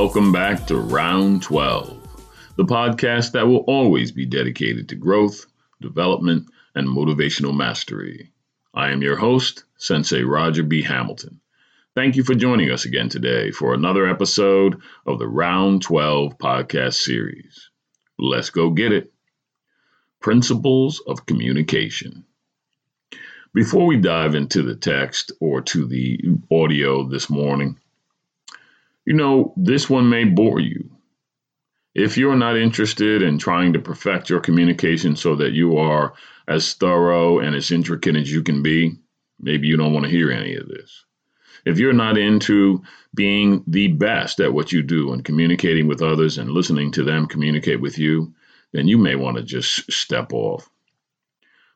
welcome back to Round 12, the podcast that will always be dedicated to growth, development, and motivational mastery. I am your host, Sensei Roger B. Hamilton. Thank you for joining us again today for another episode of the Round 12 podcast series. Let's go get it. Principles of Communication. Before we dive into the text or to the audio this morning, you know, this one may bore you. If you're not interested in trying to perfect your communication so that you are as thorough and as intricate as you can be, maybe you don't want to hear any of this. If you're not into being the best at what you do and communicating with others and listening to them communicate with you, then you may want to just step off.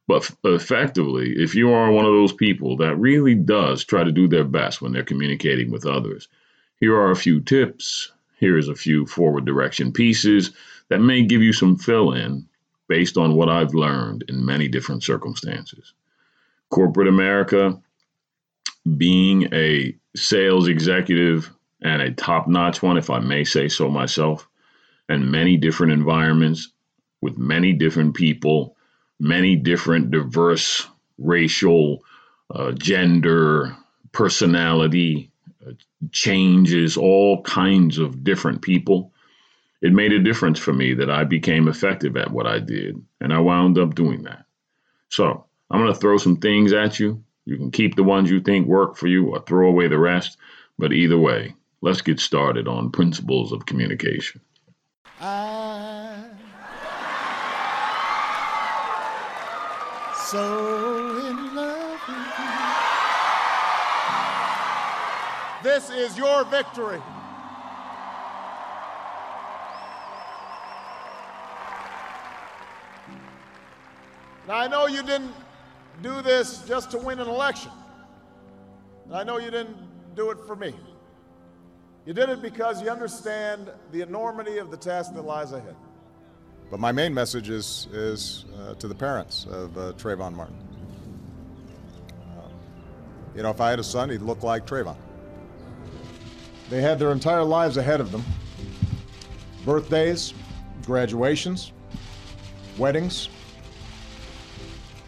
But effectively, if you are one of those people that really does try to do their best when they're communicating with others, here are a few tips. Here's a few forward direction pieces that may give you some fill in based on what I've learned in many different circumstances. Corporate America, being a sales executive and a top notch one, if I may say so myself, and many different environments with many different people many different diverse racial, uh, gender, personality changes, all kinds of different people. It made a difference for me that I became effective at what I did, and I wound up doing that. So I'm going to throw some things at you. You can keep the ones you think work for you or throw away the rest. But either way, let's get started on principles of communication. so This is your victory. Now, I know you didn't do this just to win an election. I know you didn't do it for me. You did it because you understand the enormity of the task that lies ahead. But my main message is, is uh, to the parents of uh, Trayvon Martin. Uh, you know, if I had a son, he'd look like Trayvon. They had their entire lives ahead of them birthdays, graduations, weddings,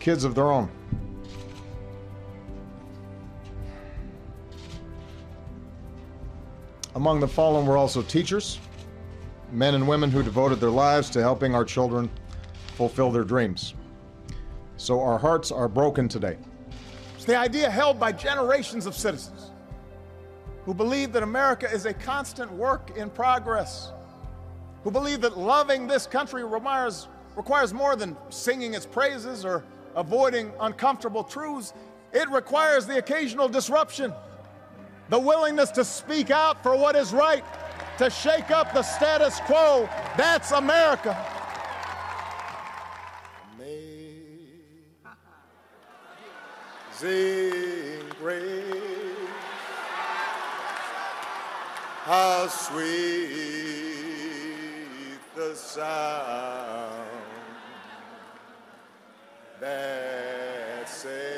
kids of their own. Among the fallen were also teachers, men and women who devoted their lives to helping our children fulfill their dreams. So our hearts are broken today. It's the idea held by generations of citizens who believe that America is a constant work in progress, who believe that loving this country requires, requires more than singing its praises or avoiding uncomfortable truths. It requires the occasional disruption, the willingness to speak out for what is right to shake up the status quo. That's America. Amazing grace, how sweet the sound that saved.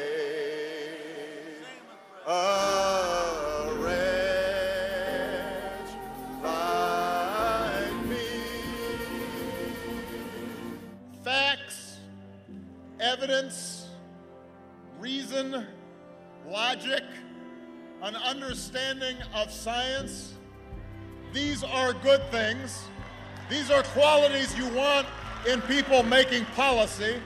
evidence, reason, logic, an understanding of science. These are good things. These are qualities you want in people making policy.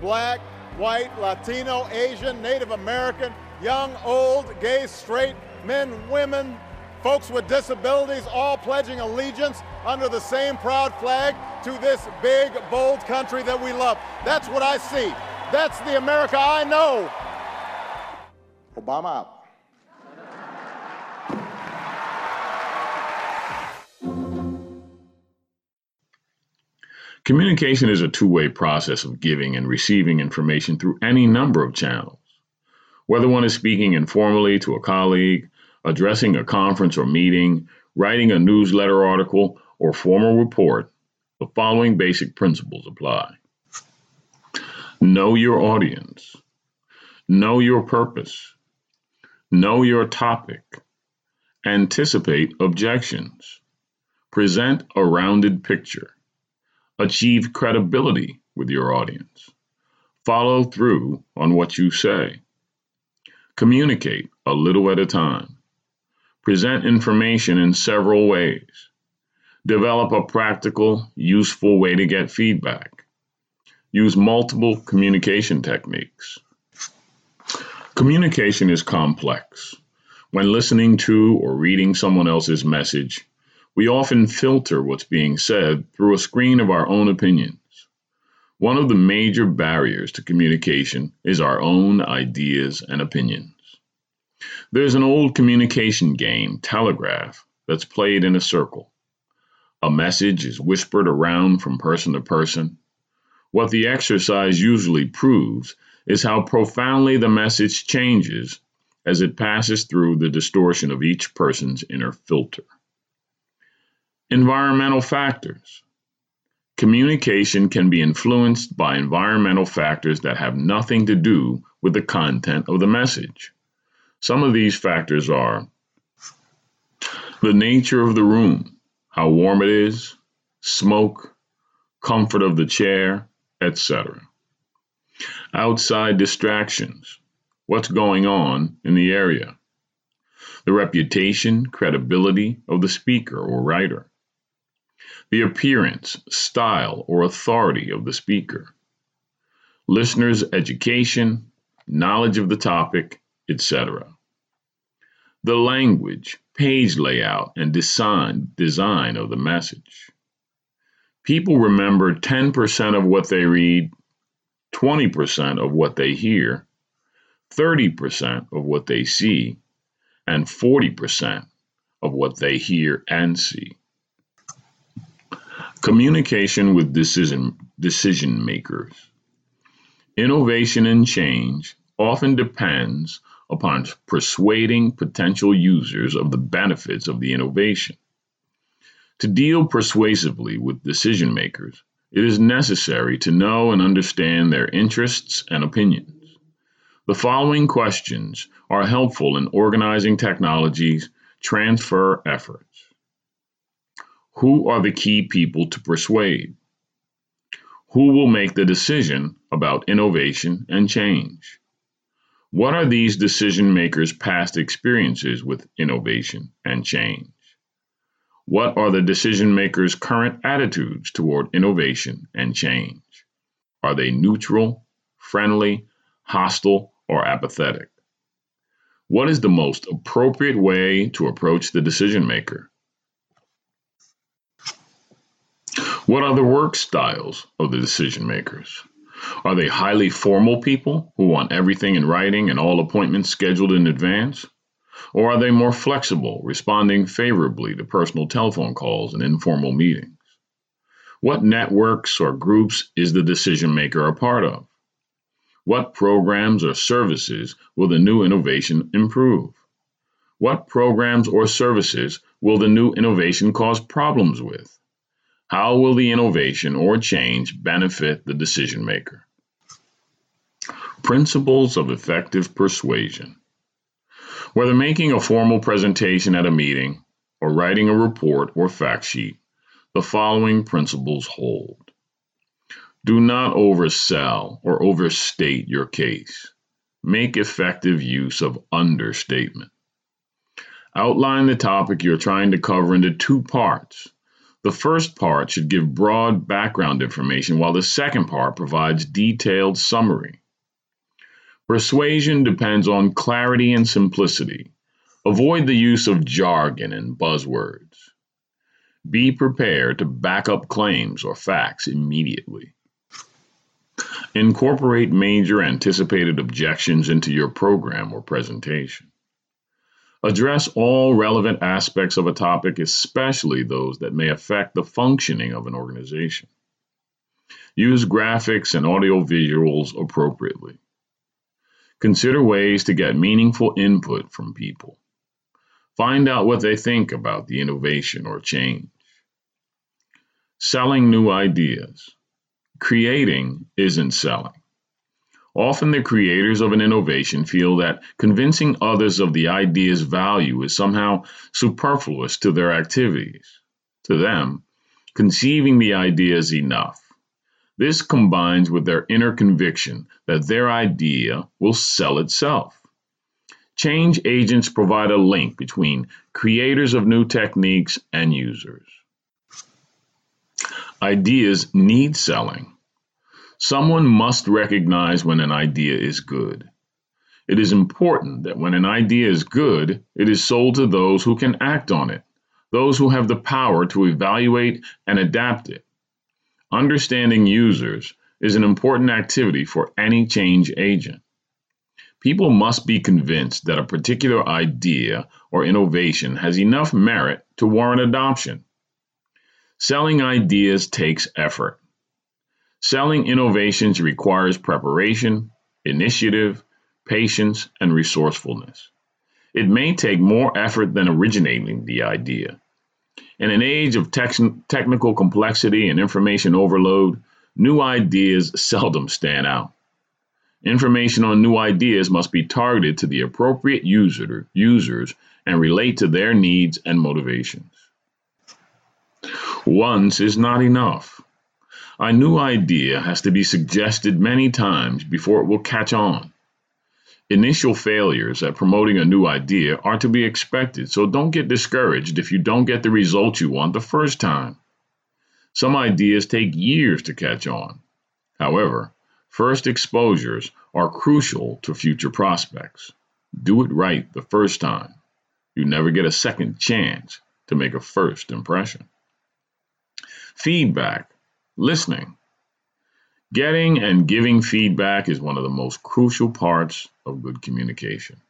Black, white, Latino, Asian, Native American, young, old, gay, straight, men, women, folks with disabilities, all pledging allegiance under the same proud flag to this big, bold country that we love. That's what I see. That's the America I know. Obama out. Communication is a two way process of giving and receiving information through any number of channels. Whether one is speaking informally to a colleague, addressing a conference or meeting, writing a newsletter article, or formal report, the following basic principles apply. Know your audience. Know your purpose. Know your topic. Anticipate objections. Present a rounded picture. Achieve credibility with your audience. Follow through on what you say. Communicate a little at a time. Present information in several ways. Develop a practical, useful way to get feedback. Use multiple communication techniques. Communication is complex. When listening to or reading someone else's message, we often filter what's being said through a screen of our own opinions. One of the major barriers to communication is our own ideas and opinions. There's an old communication game, telegraph, that's played in a circle. A message is whispered around from person to person. What the exercise usually proves is how profoundly the message changes as it passes through the distortion of each person's inner filter. Environmental factors. Communication can be influenced by environmental factors that have nothing to do with the content of the message. Some of these factors are the nature of the room, how warm it is, smoke, comfort of the chair, etc. Outside distractions, what's going on in the area, the reputation, credibility of the speaker or writer, the appearance, style, or authority of the speaker, listeners' education, knowledge of the topic, etc. The language, page layout, and design, design of the message. People remember 10% of what they read, 20% of what they hear, 30% of what they see, and 40% of what they hear and see. Communication with decision, decision makers. Innovation and change often depends upon persuading potential users of the benefits of the innovation. To deal persuasively with decision makers, it is necessary to know and understand their interests and opinions. The following questions are helpful in organizing technologies transfer efforts. Who are the key people to persuade? Who will make the decision about innovation and change? What are these decision makers' past experiences with innovation and change? What are the decision makers' current attitudes toward innovation and change? Are they neutral, friendly, hostile, or apathetic? What is the most appropriate way to approach the decision maker? What are the work styles of the decision makers? Are they highly formal people who want everything in writing and all appointments scheduled in advance? Or are they more flexible, responding favorably to personal telephone calls and informal meetings? What networks or groups is the decision maker a part of? What programs or services will the new innovation improve? What programs or services will the new innovation cause problems with? How will the innovation or change benefit the decision maker? Principles of effective persuasion. Whether making a formal presentation at a meeting or writing a report or fact sheet, the following principles hold. Do not oversell or overstate your case. Make effective use of understatement. Outline the topic you're trying to cover into two parts the first part should give broad background information, while the second part provides detailed summary. Persuasion depends on clarity and simplicity. Avoid the use of jargon and buzzwords. Be prepared to back up claims or facts immediately. Incorporate major anticipated objections into your program or presentation. Address all relevant aspects of a topic, especially those that may affect the functioning of an organization. Use graphics and audio visuals appropriately. Consider ways to get meaningful input from people. Find out what they think about the innovation or change. Selling new ideas. Creating isn't selling. Often the creators of an innovation feel that convincing others of the idea's value is somehow superfluous to their activities. To them, conceiving the idea is enough. This combines with their inner conviction that their idea will sell itself. Change agents provide a link between creators of new techniques and users. Ideas need selling. Someone must recognize when an idea is good. It is important that when an idea is good, it is sold to those who can act on it, those who have the power to evaluate and adapt it. Understanding users is an important activity for any change agent. People must be convinced that a particular idea or innovation has enough merit to warrant adoption. Selling ideas takes effort. Selling innovations requires preparation, initiative, patience, and resourcefulness. It may take more effort than originating the idea. In an age of tex- technical complexity and information overload, new ideas seldom stand out. Information on new ideas must be targeted to the appropriate user, users and relate to their needs and motivations. Once is not enough. A new idea has to be suggested many times before it will catch on. Initial failures at promoting a new idea are to be expected, so don't get discouraged if you don't get the results you want the first time. Some ideas take years to catch on. However, first exposures are crucial to future prospects. Do it right the first time. You never get a second chance to make a first impression. Feedback Listening. Getting and giving feedback is one of the most crucial parts of good communication.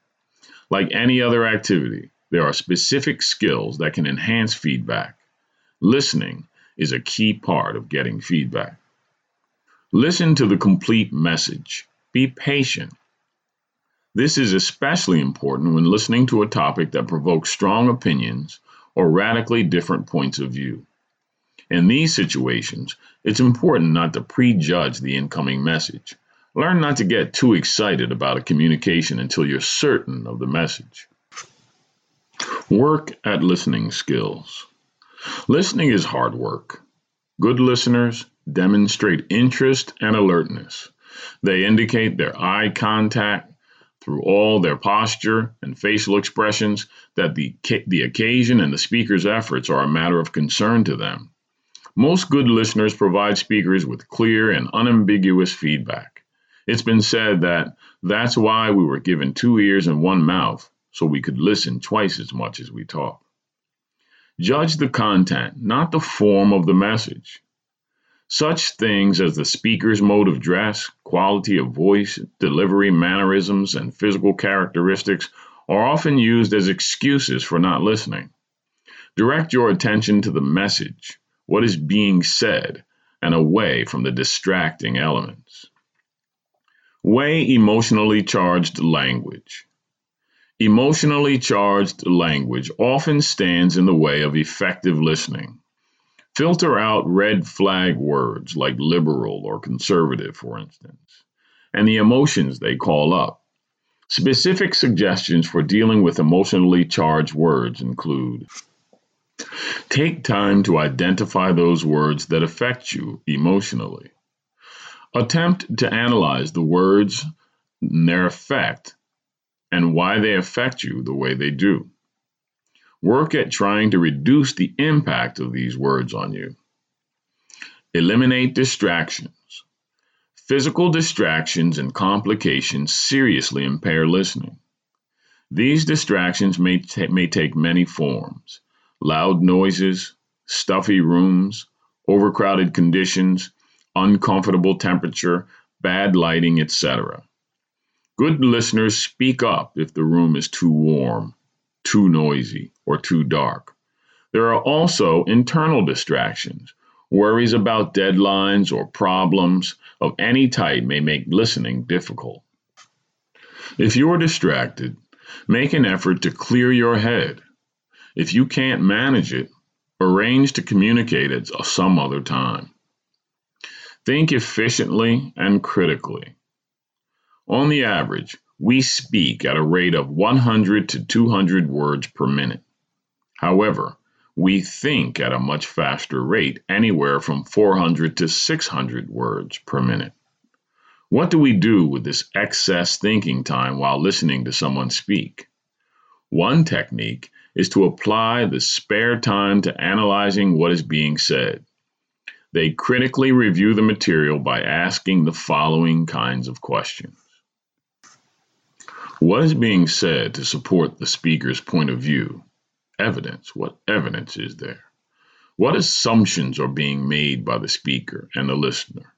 Like any other activity, there are specific skills that can enhance feedback. Listening is a key part of getting feedback. Listen to the complete message. Be patient. This is especially important when listening to a topic that provokes strong opinions or radically different points of view. In these situations, it's important not to prejudge the incoming message. Learn not to get too excited about a communication until you're certain of the message. Work at listening skills. Listening is hard work. Good listeners demonstrate interest and alertness. They indicate their eye contact through all their posture and facial expressions that the, the occasion and the speaker's efforts are a matter of concern to them. Most good listeners provide speakers with clear and unambiguous feedback. It's been said that that's why we were given two ears and one mouth, so we could listen twice as much as we talk. Judge the content, not the form of the message. Such things as the speaker's mode of dress, quality of voice, delivery, mannerisms, and physical characteristics are often used as excuses for not listening. Direct your attention to the message, what is being said and away from the distracting elements. Weigh emotionally charged language. Emotionally charged language often stands in the way of effective listening. Filter out red flag words like liberal or conservative, for instance, and the emotions they call up. Specific suggestions for dealing with emotionally charged words include Take time to identify those words that affect you emotionally. Attempt to analyze the words and their effect and why they affect you the way they do. Work at trying to reduce the impact of these words on you. Eliminate distractions. Physical distractions and complications seriously impair listening. These distractions may, ta- may take many forms loud noises, stuffy rooms, overcrowded conditions, uncomfortable temperature, bad lighting, etc. Good listeners speak up if the room is too warm, too noisy, or too dark. There are also internal distractions. Worries about deadlines or problems of any type may make listening difficult. If you are distracted, make an effort to clear your head if you can't manage it, arrange to communicate it some other time. Think efficiently and critically. On the average, we speak at a rate of 100 to 200 words per minute. However, we think at a much faster rate, anywhere from 400 to 600 words per minute. What do we do with this excess thinking time while listening to someone speak? One technique is to apply the spare time to analyzing what is being said. They critically review the material by asking the following kinds of questions What is being said to support the speaker's point of view? Evidence. What evidence is there? What assumptions are being made by the speaker and the listener?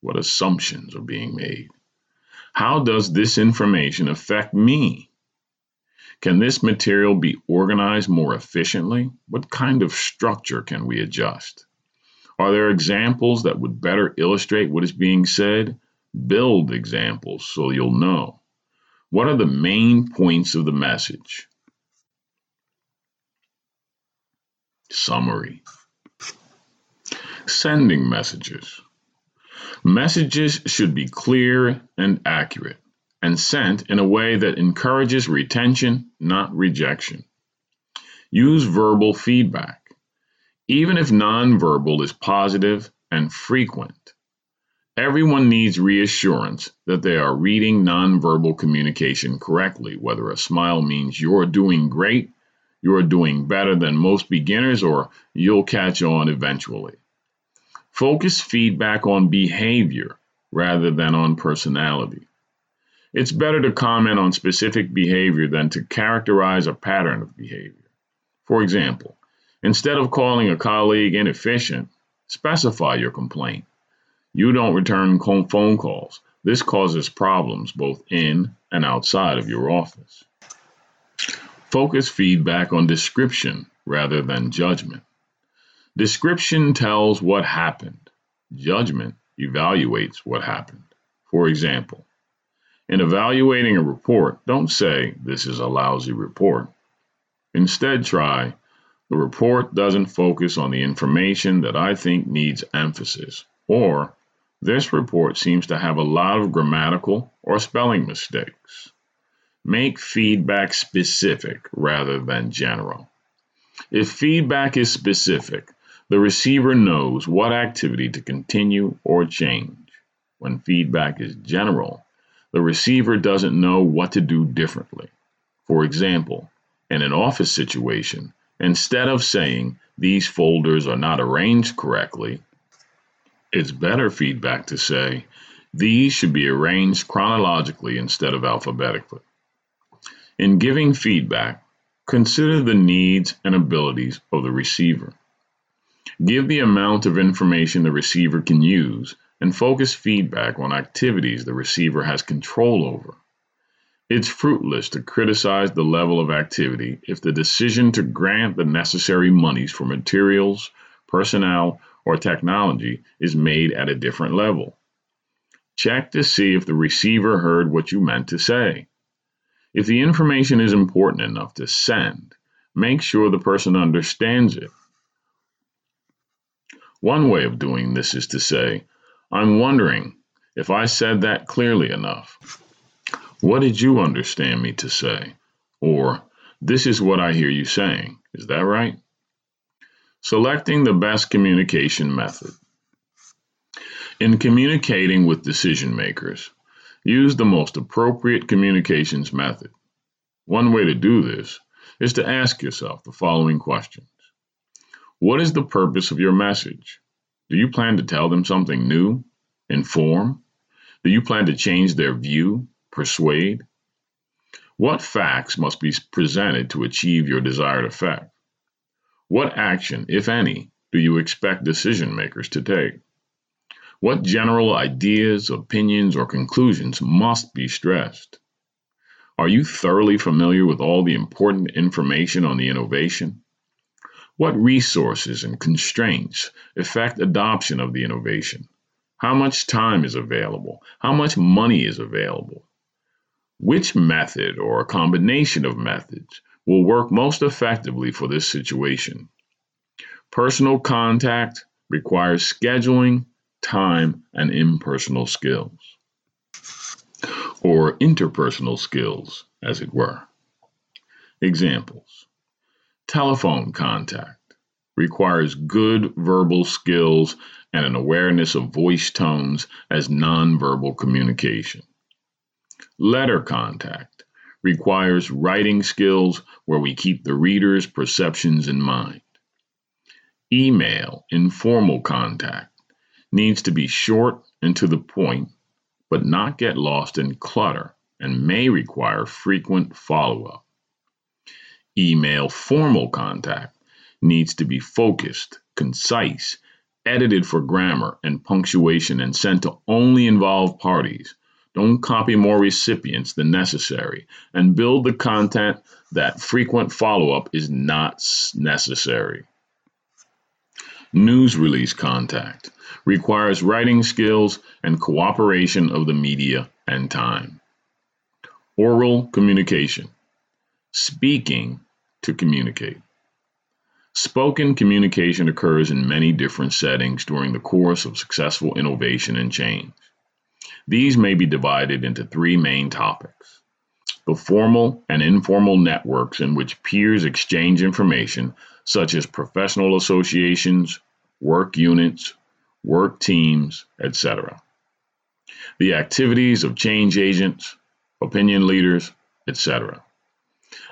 What assumptions are being made? How does this information affect me? Can this material be organized more efficiently? What kind of structure can we adjust? Are there examples that would better illustrate what is being said? Build examples so you'll know. What are the main points of the message? Summary Sending messages. Messages should be clear and accurate and sent in a way that encourages retention, not rejection. Use verbal feedback, even if nonverbal is positive and frequent. Everyone needs reassurance that they are reading nonverbal communication correctly, whether a smile means you're doing great, you're doing better than most beginners, or you'll catch on eventually. Focus feedback on behavior rather than on personality. It's better to comment on specific behavior than to characterize a pattern of behavior. For example, instead of calling a colleague inefficient, specify your complaint. You don't return phone calls. This causes problems both in and outside of your office. Focus feedback on description rather than judgment. Description tells what happened. Judgment evaluates what happened. For example, in evaluating a report, don't say, This is a lousy report. Instead, try, The report doesn't focus on the information that I think needs emphasis, or This report seems to have a lot of grammatical or spelling mistakes. Make feedback specific rather than general. If feedback is specific, the receiver knows what activity to continue or change. When feedback is general, the receiver doesn't know what to do differently. For example, in an office situation, instead of saying these folders are not arranged correctly, it's better feedback to say these should be arranged chronologically instead of alphabetically. In giving feedback, consider the needs and abilities of the receiver. Give the amount of information the receiver can use and focus feedback on activities the receiver has control over. It's fruitless to criticize the level of activity if the decision to grant the necessary monies for materials, personnel, or technology is made at a different level. Check to see if the receiver heard what you meant to say. If the information is important enough to send, make sure the person understands it. One way of doing this is to say, I'm wondering if I said that clearly enough. What did you understand me to say? Or, this is what I hear you saying. Is that right? Selecting the best communication method. In communicating with decision makers, use the most appropriate communications method. One way to do this is to ask yourself the following questions What is the purpose of your message? Do you plan to tell them something new? Inform? Do you plan to change their view? Persuade? What facts must be presented to achieve your desired effect? What action, if any, do you expect decision makers to take? What general ideas, opinions, or conclusions must be stressed? Are you thoroughly familiar with all the important information on the innovation? What resources and constraints affect adoption of the innovation? How much time is available? How much money is available? Which method or a combination of methods will work most effectively for this situation? Personal contact requires scheduling, time, and impersonal skills. or interpersonal skills, as it were. Examples Telephone contact requires good verbal skills and an awareness of voice tones as nonverbal communication. Letter contact requires writing skills where we keep the reader's perceptions in mind. Email, informal contact, needs to be short and to the point, but not get lost in clutter and may require frequent follow up. Email, formal contact, needs to be focused, concise, edited for grammar and punctuation, and sent to only involved parties. Don't copy more recipients than necessary, and build the content that frequent follow up is not necessary. News release contact requires writing skills and cooperation of the media and time. Oral communication, speaking to communicate. Spoken communication occurs in many different settings during the course of successful innovation and change. These may be divided into three main topics the formal and informal networks in which peers exchange information such as professional associations, work units, work teams, etc. The activities of change agents, opinion leaders, etc.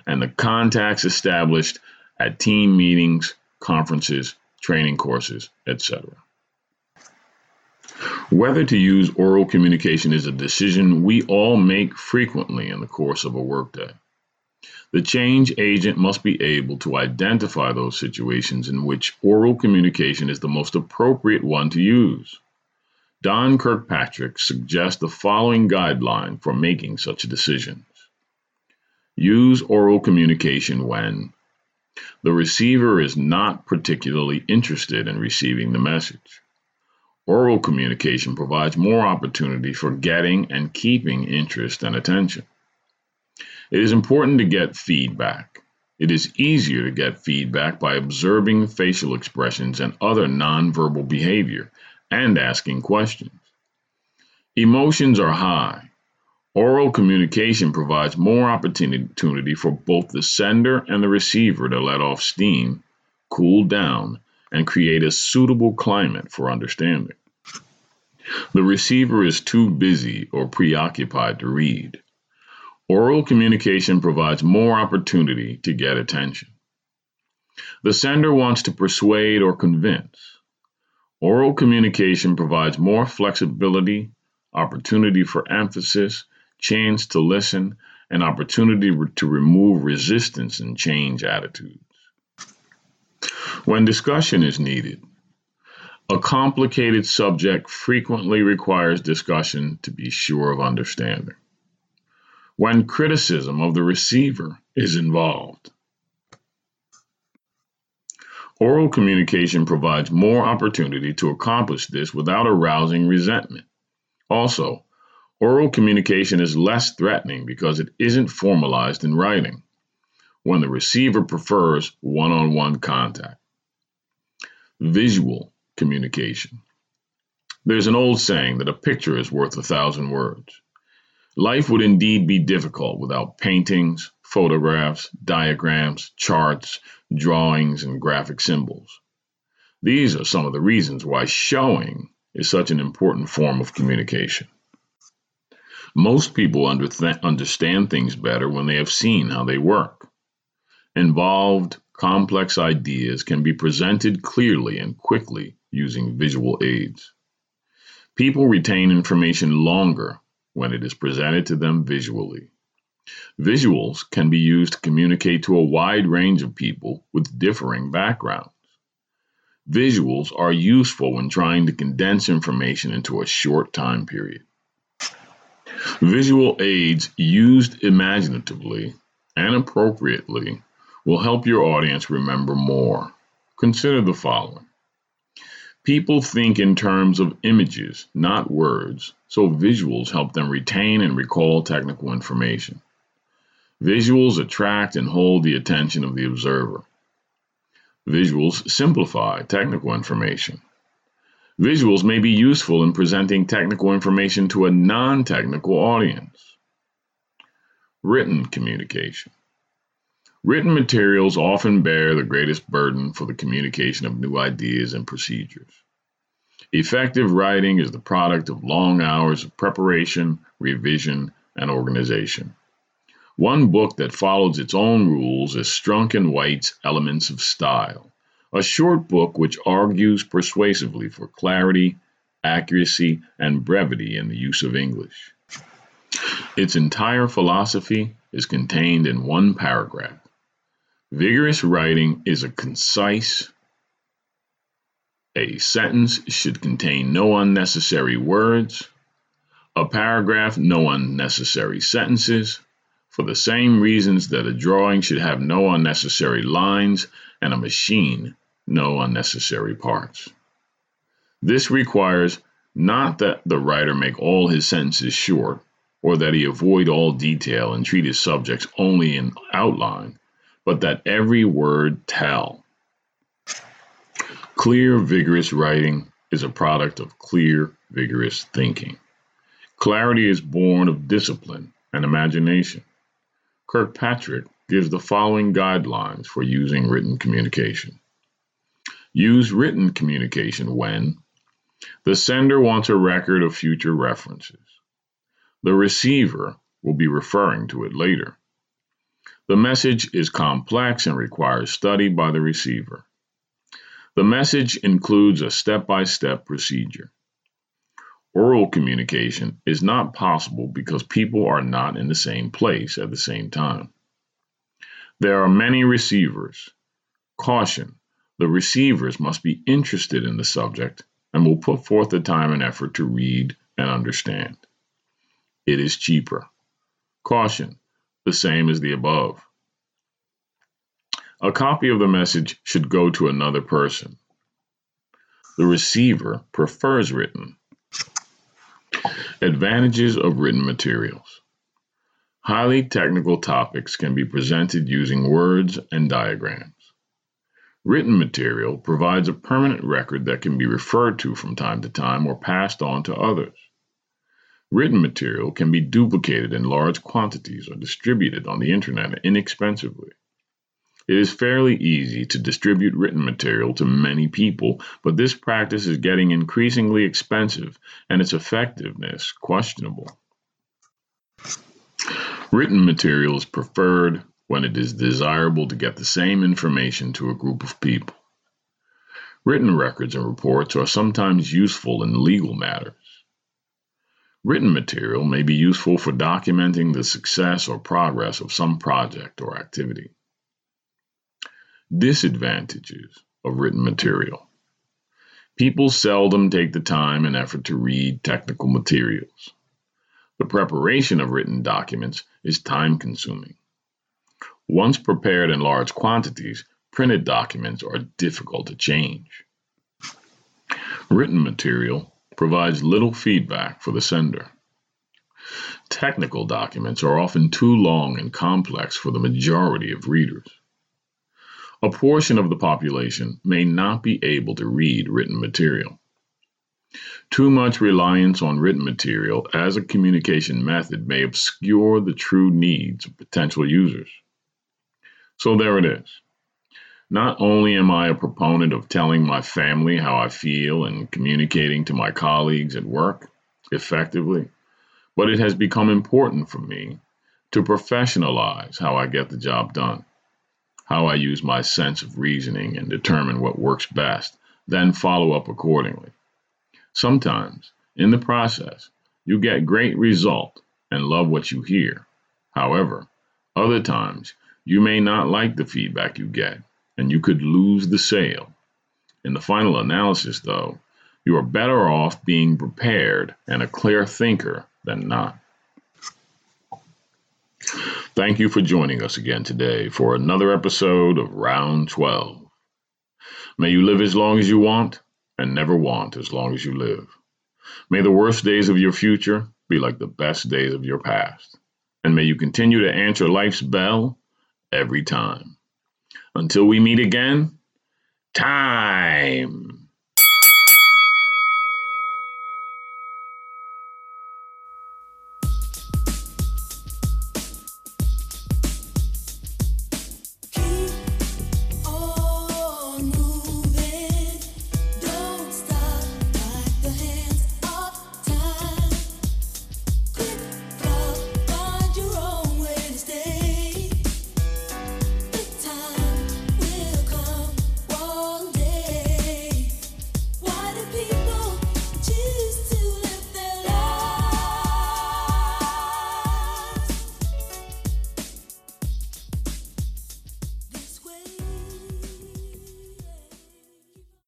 And the contacts established at team meetings, conferences, training courses, etc. Whether to use oral communication is a decision we all make frequently in the course of a workday. The change agent must be able to identify those situations in which oral communication is the most appropriate one to use. Don Kirkpatrick suggests the following guideline for making such decisions. Use oral communication when the receiver is not particularly interested in receiving the message. Oral communication provides more opportunity for getting and keeping interest and attention. It is important to get feedback. It is easier to get feedback by observing facial expressions and other nonverbal behavior and asking questions. Emotions are high. Oral communication provides more opportunity for both the sender and the receiver to let off steam, cool down, and create a suitable climate for understanding. The receiver is too busy or preoccupied to read. Oral communication provides more opportunity to get attention. The sender wants to persuade or convince. Oral communication provides more flexibility, opportunity for emphasis, chance to listen, an opportunity to remove resistance and change attitudes. When discussion is needed, a complicated subject frequently requires discussion to be sure of understanding when criticism of the receiver is involved. Oral communication provides more opportunity to accomplish this without arousing resentment. Also, oral communication is less threatening because it isn't formalized in writing when the receiver prefers one on one contact. Visual communication. There's an old saying that a picture is worth a thousand words. Life would indeed be difficult without paintings, photographs, diagrams, charts, drawings, and graphic symbols. These are some of the reasons why showing is such an important form of communication. Most people understand things better when they have seen how they work. Involved, complex ideas can be presented clearly and quickly using visual aids. People retain information longer when it is presented to them visually. Visuals can be used to communicate to a wide range of people with differing backgrounds. Visuals are useful when trying to condense information into a short time period. Visual aids used imaginatively and appropriately will help your audience remember more. Consider the following People think in terms of images, not words, so visuals help them retain and recall technical information. Visuals attract and hold the attention of the observer. Visuals simplify technical information. Visuals may be useful in presenting technical information to a non technical audience. Written communication. Written materials often bear the greatest burden for the communication of new ideas and procedures. Effective writing is the product of long hours of preparation, revision, and organization. One book that follows its own rules is Strunk and White's Elements of Style, a short book which argues persuasively for clarity, accuracy, and brevity in the use of English. Its entire philosophy is contained in one paragraph. Vigorous writing is a concise. A sentence should contain no unnecessary words. A paragraph, no unnecessary sentences. For the same reasons that a drawing should have no unnecessary lines and a machine, no unnecessary parts. This requires not that the writer make all his sentences short, or that he avoid all detail and treat his subjects only in outline, but that every word tell. Clear, vigorous writing is a product of clear, vigorous thinking. Clarity is born of discipline and imagination. Kirkpatrick gives the following guidelines for using written communication. Use written communication when the sender wants a record of future references. The receiver will be referring to it later. The message is complex and requires study by the receiver. The message includes a step by step procedure. Oral communication is not possible because people are not in the same place at the same time. There are many receivers. Caution the receivers must be interested in the subject and will put forth the time and effort to read and understand. It is cheaper. Caution the same as the above. A copy of the message should go to another person. The receiver prefers written. Advantages of written materials. Highly technical topics can be presented using words and diagrams. Written material provides a permanent record that can be referred to from time to time or passed on to others. Written material can be duplicated in large quantities or distributed on the internet inexpensively. It is fairly easy to distribute written material to many people, but this practice is getting increasingly expensive and its effectiveness questionable. Written material is preferred when it is desirable to get the same information to a group of people. Written records and reports are sometimes useful in legal matters. Written material may be useful for documenting the success or progress of some project or activity. Disadvantages of written material. People seldom take the time and effort to read technical materials. The preparation of written documents is time consuming. Once prepared in large quantities, printed documents are difficult to change. Written material provides little feedback for the sender. Technical documents are often too long and complex for the majority of readers. A portion of the population may not be able to read written material. Too much reliance on written material as a communication method may obscure the true needs of potential users. So there it is. Not only am I a proponent of telling my family how I feel and communicating to my colleagues at work effectively, but it has become important for me to professionalize how I get the job done, how I use my sense of reasoning and determine what works best, then follow up accordingly. Sometimes, in the process, you get great result and love what you hear. However, other times you may not like the feedback you get and you could lose the sale. In the final analysis, though, you are better off being prepared and a clear thinker than not. Thank you for joining us again today for another episode of Round 12. May you live as long as you want and never want as long as you live. May the worst days of your future be like the best days of your past. And may you continue to answer life's bell every time. Until we meet again, time.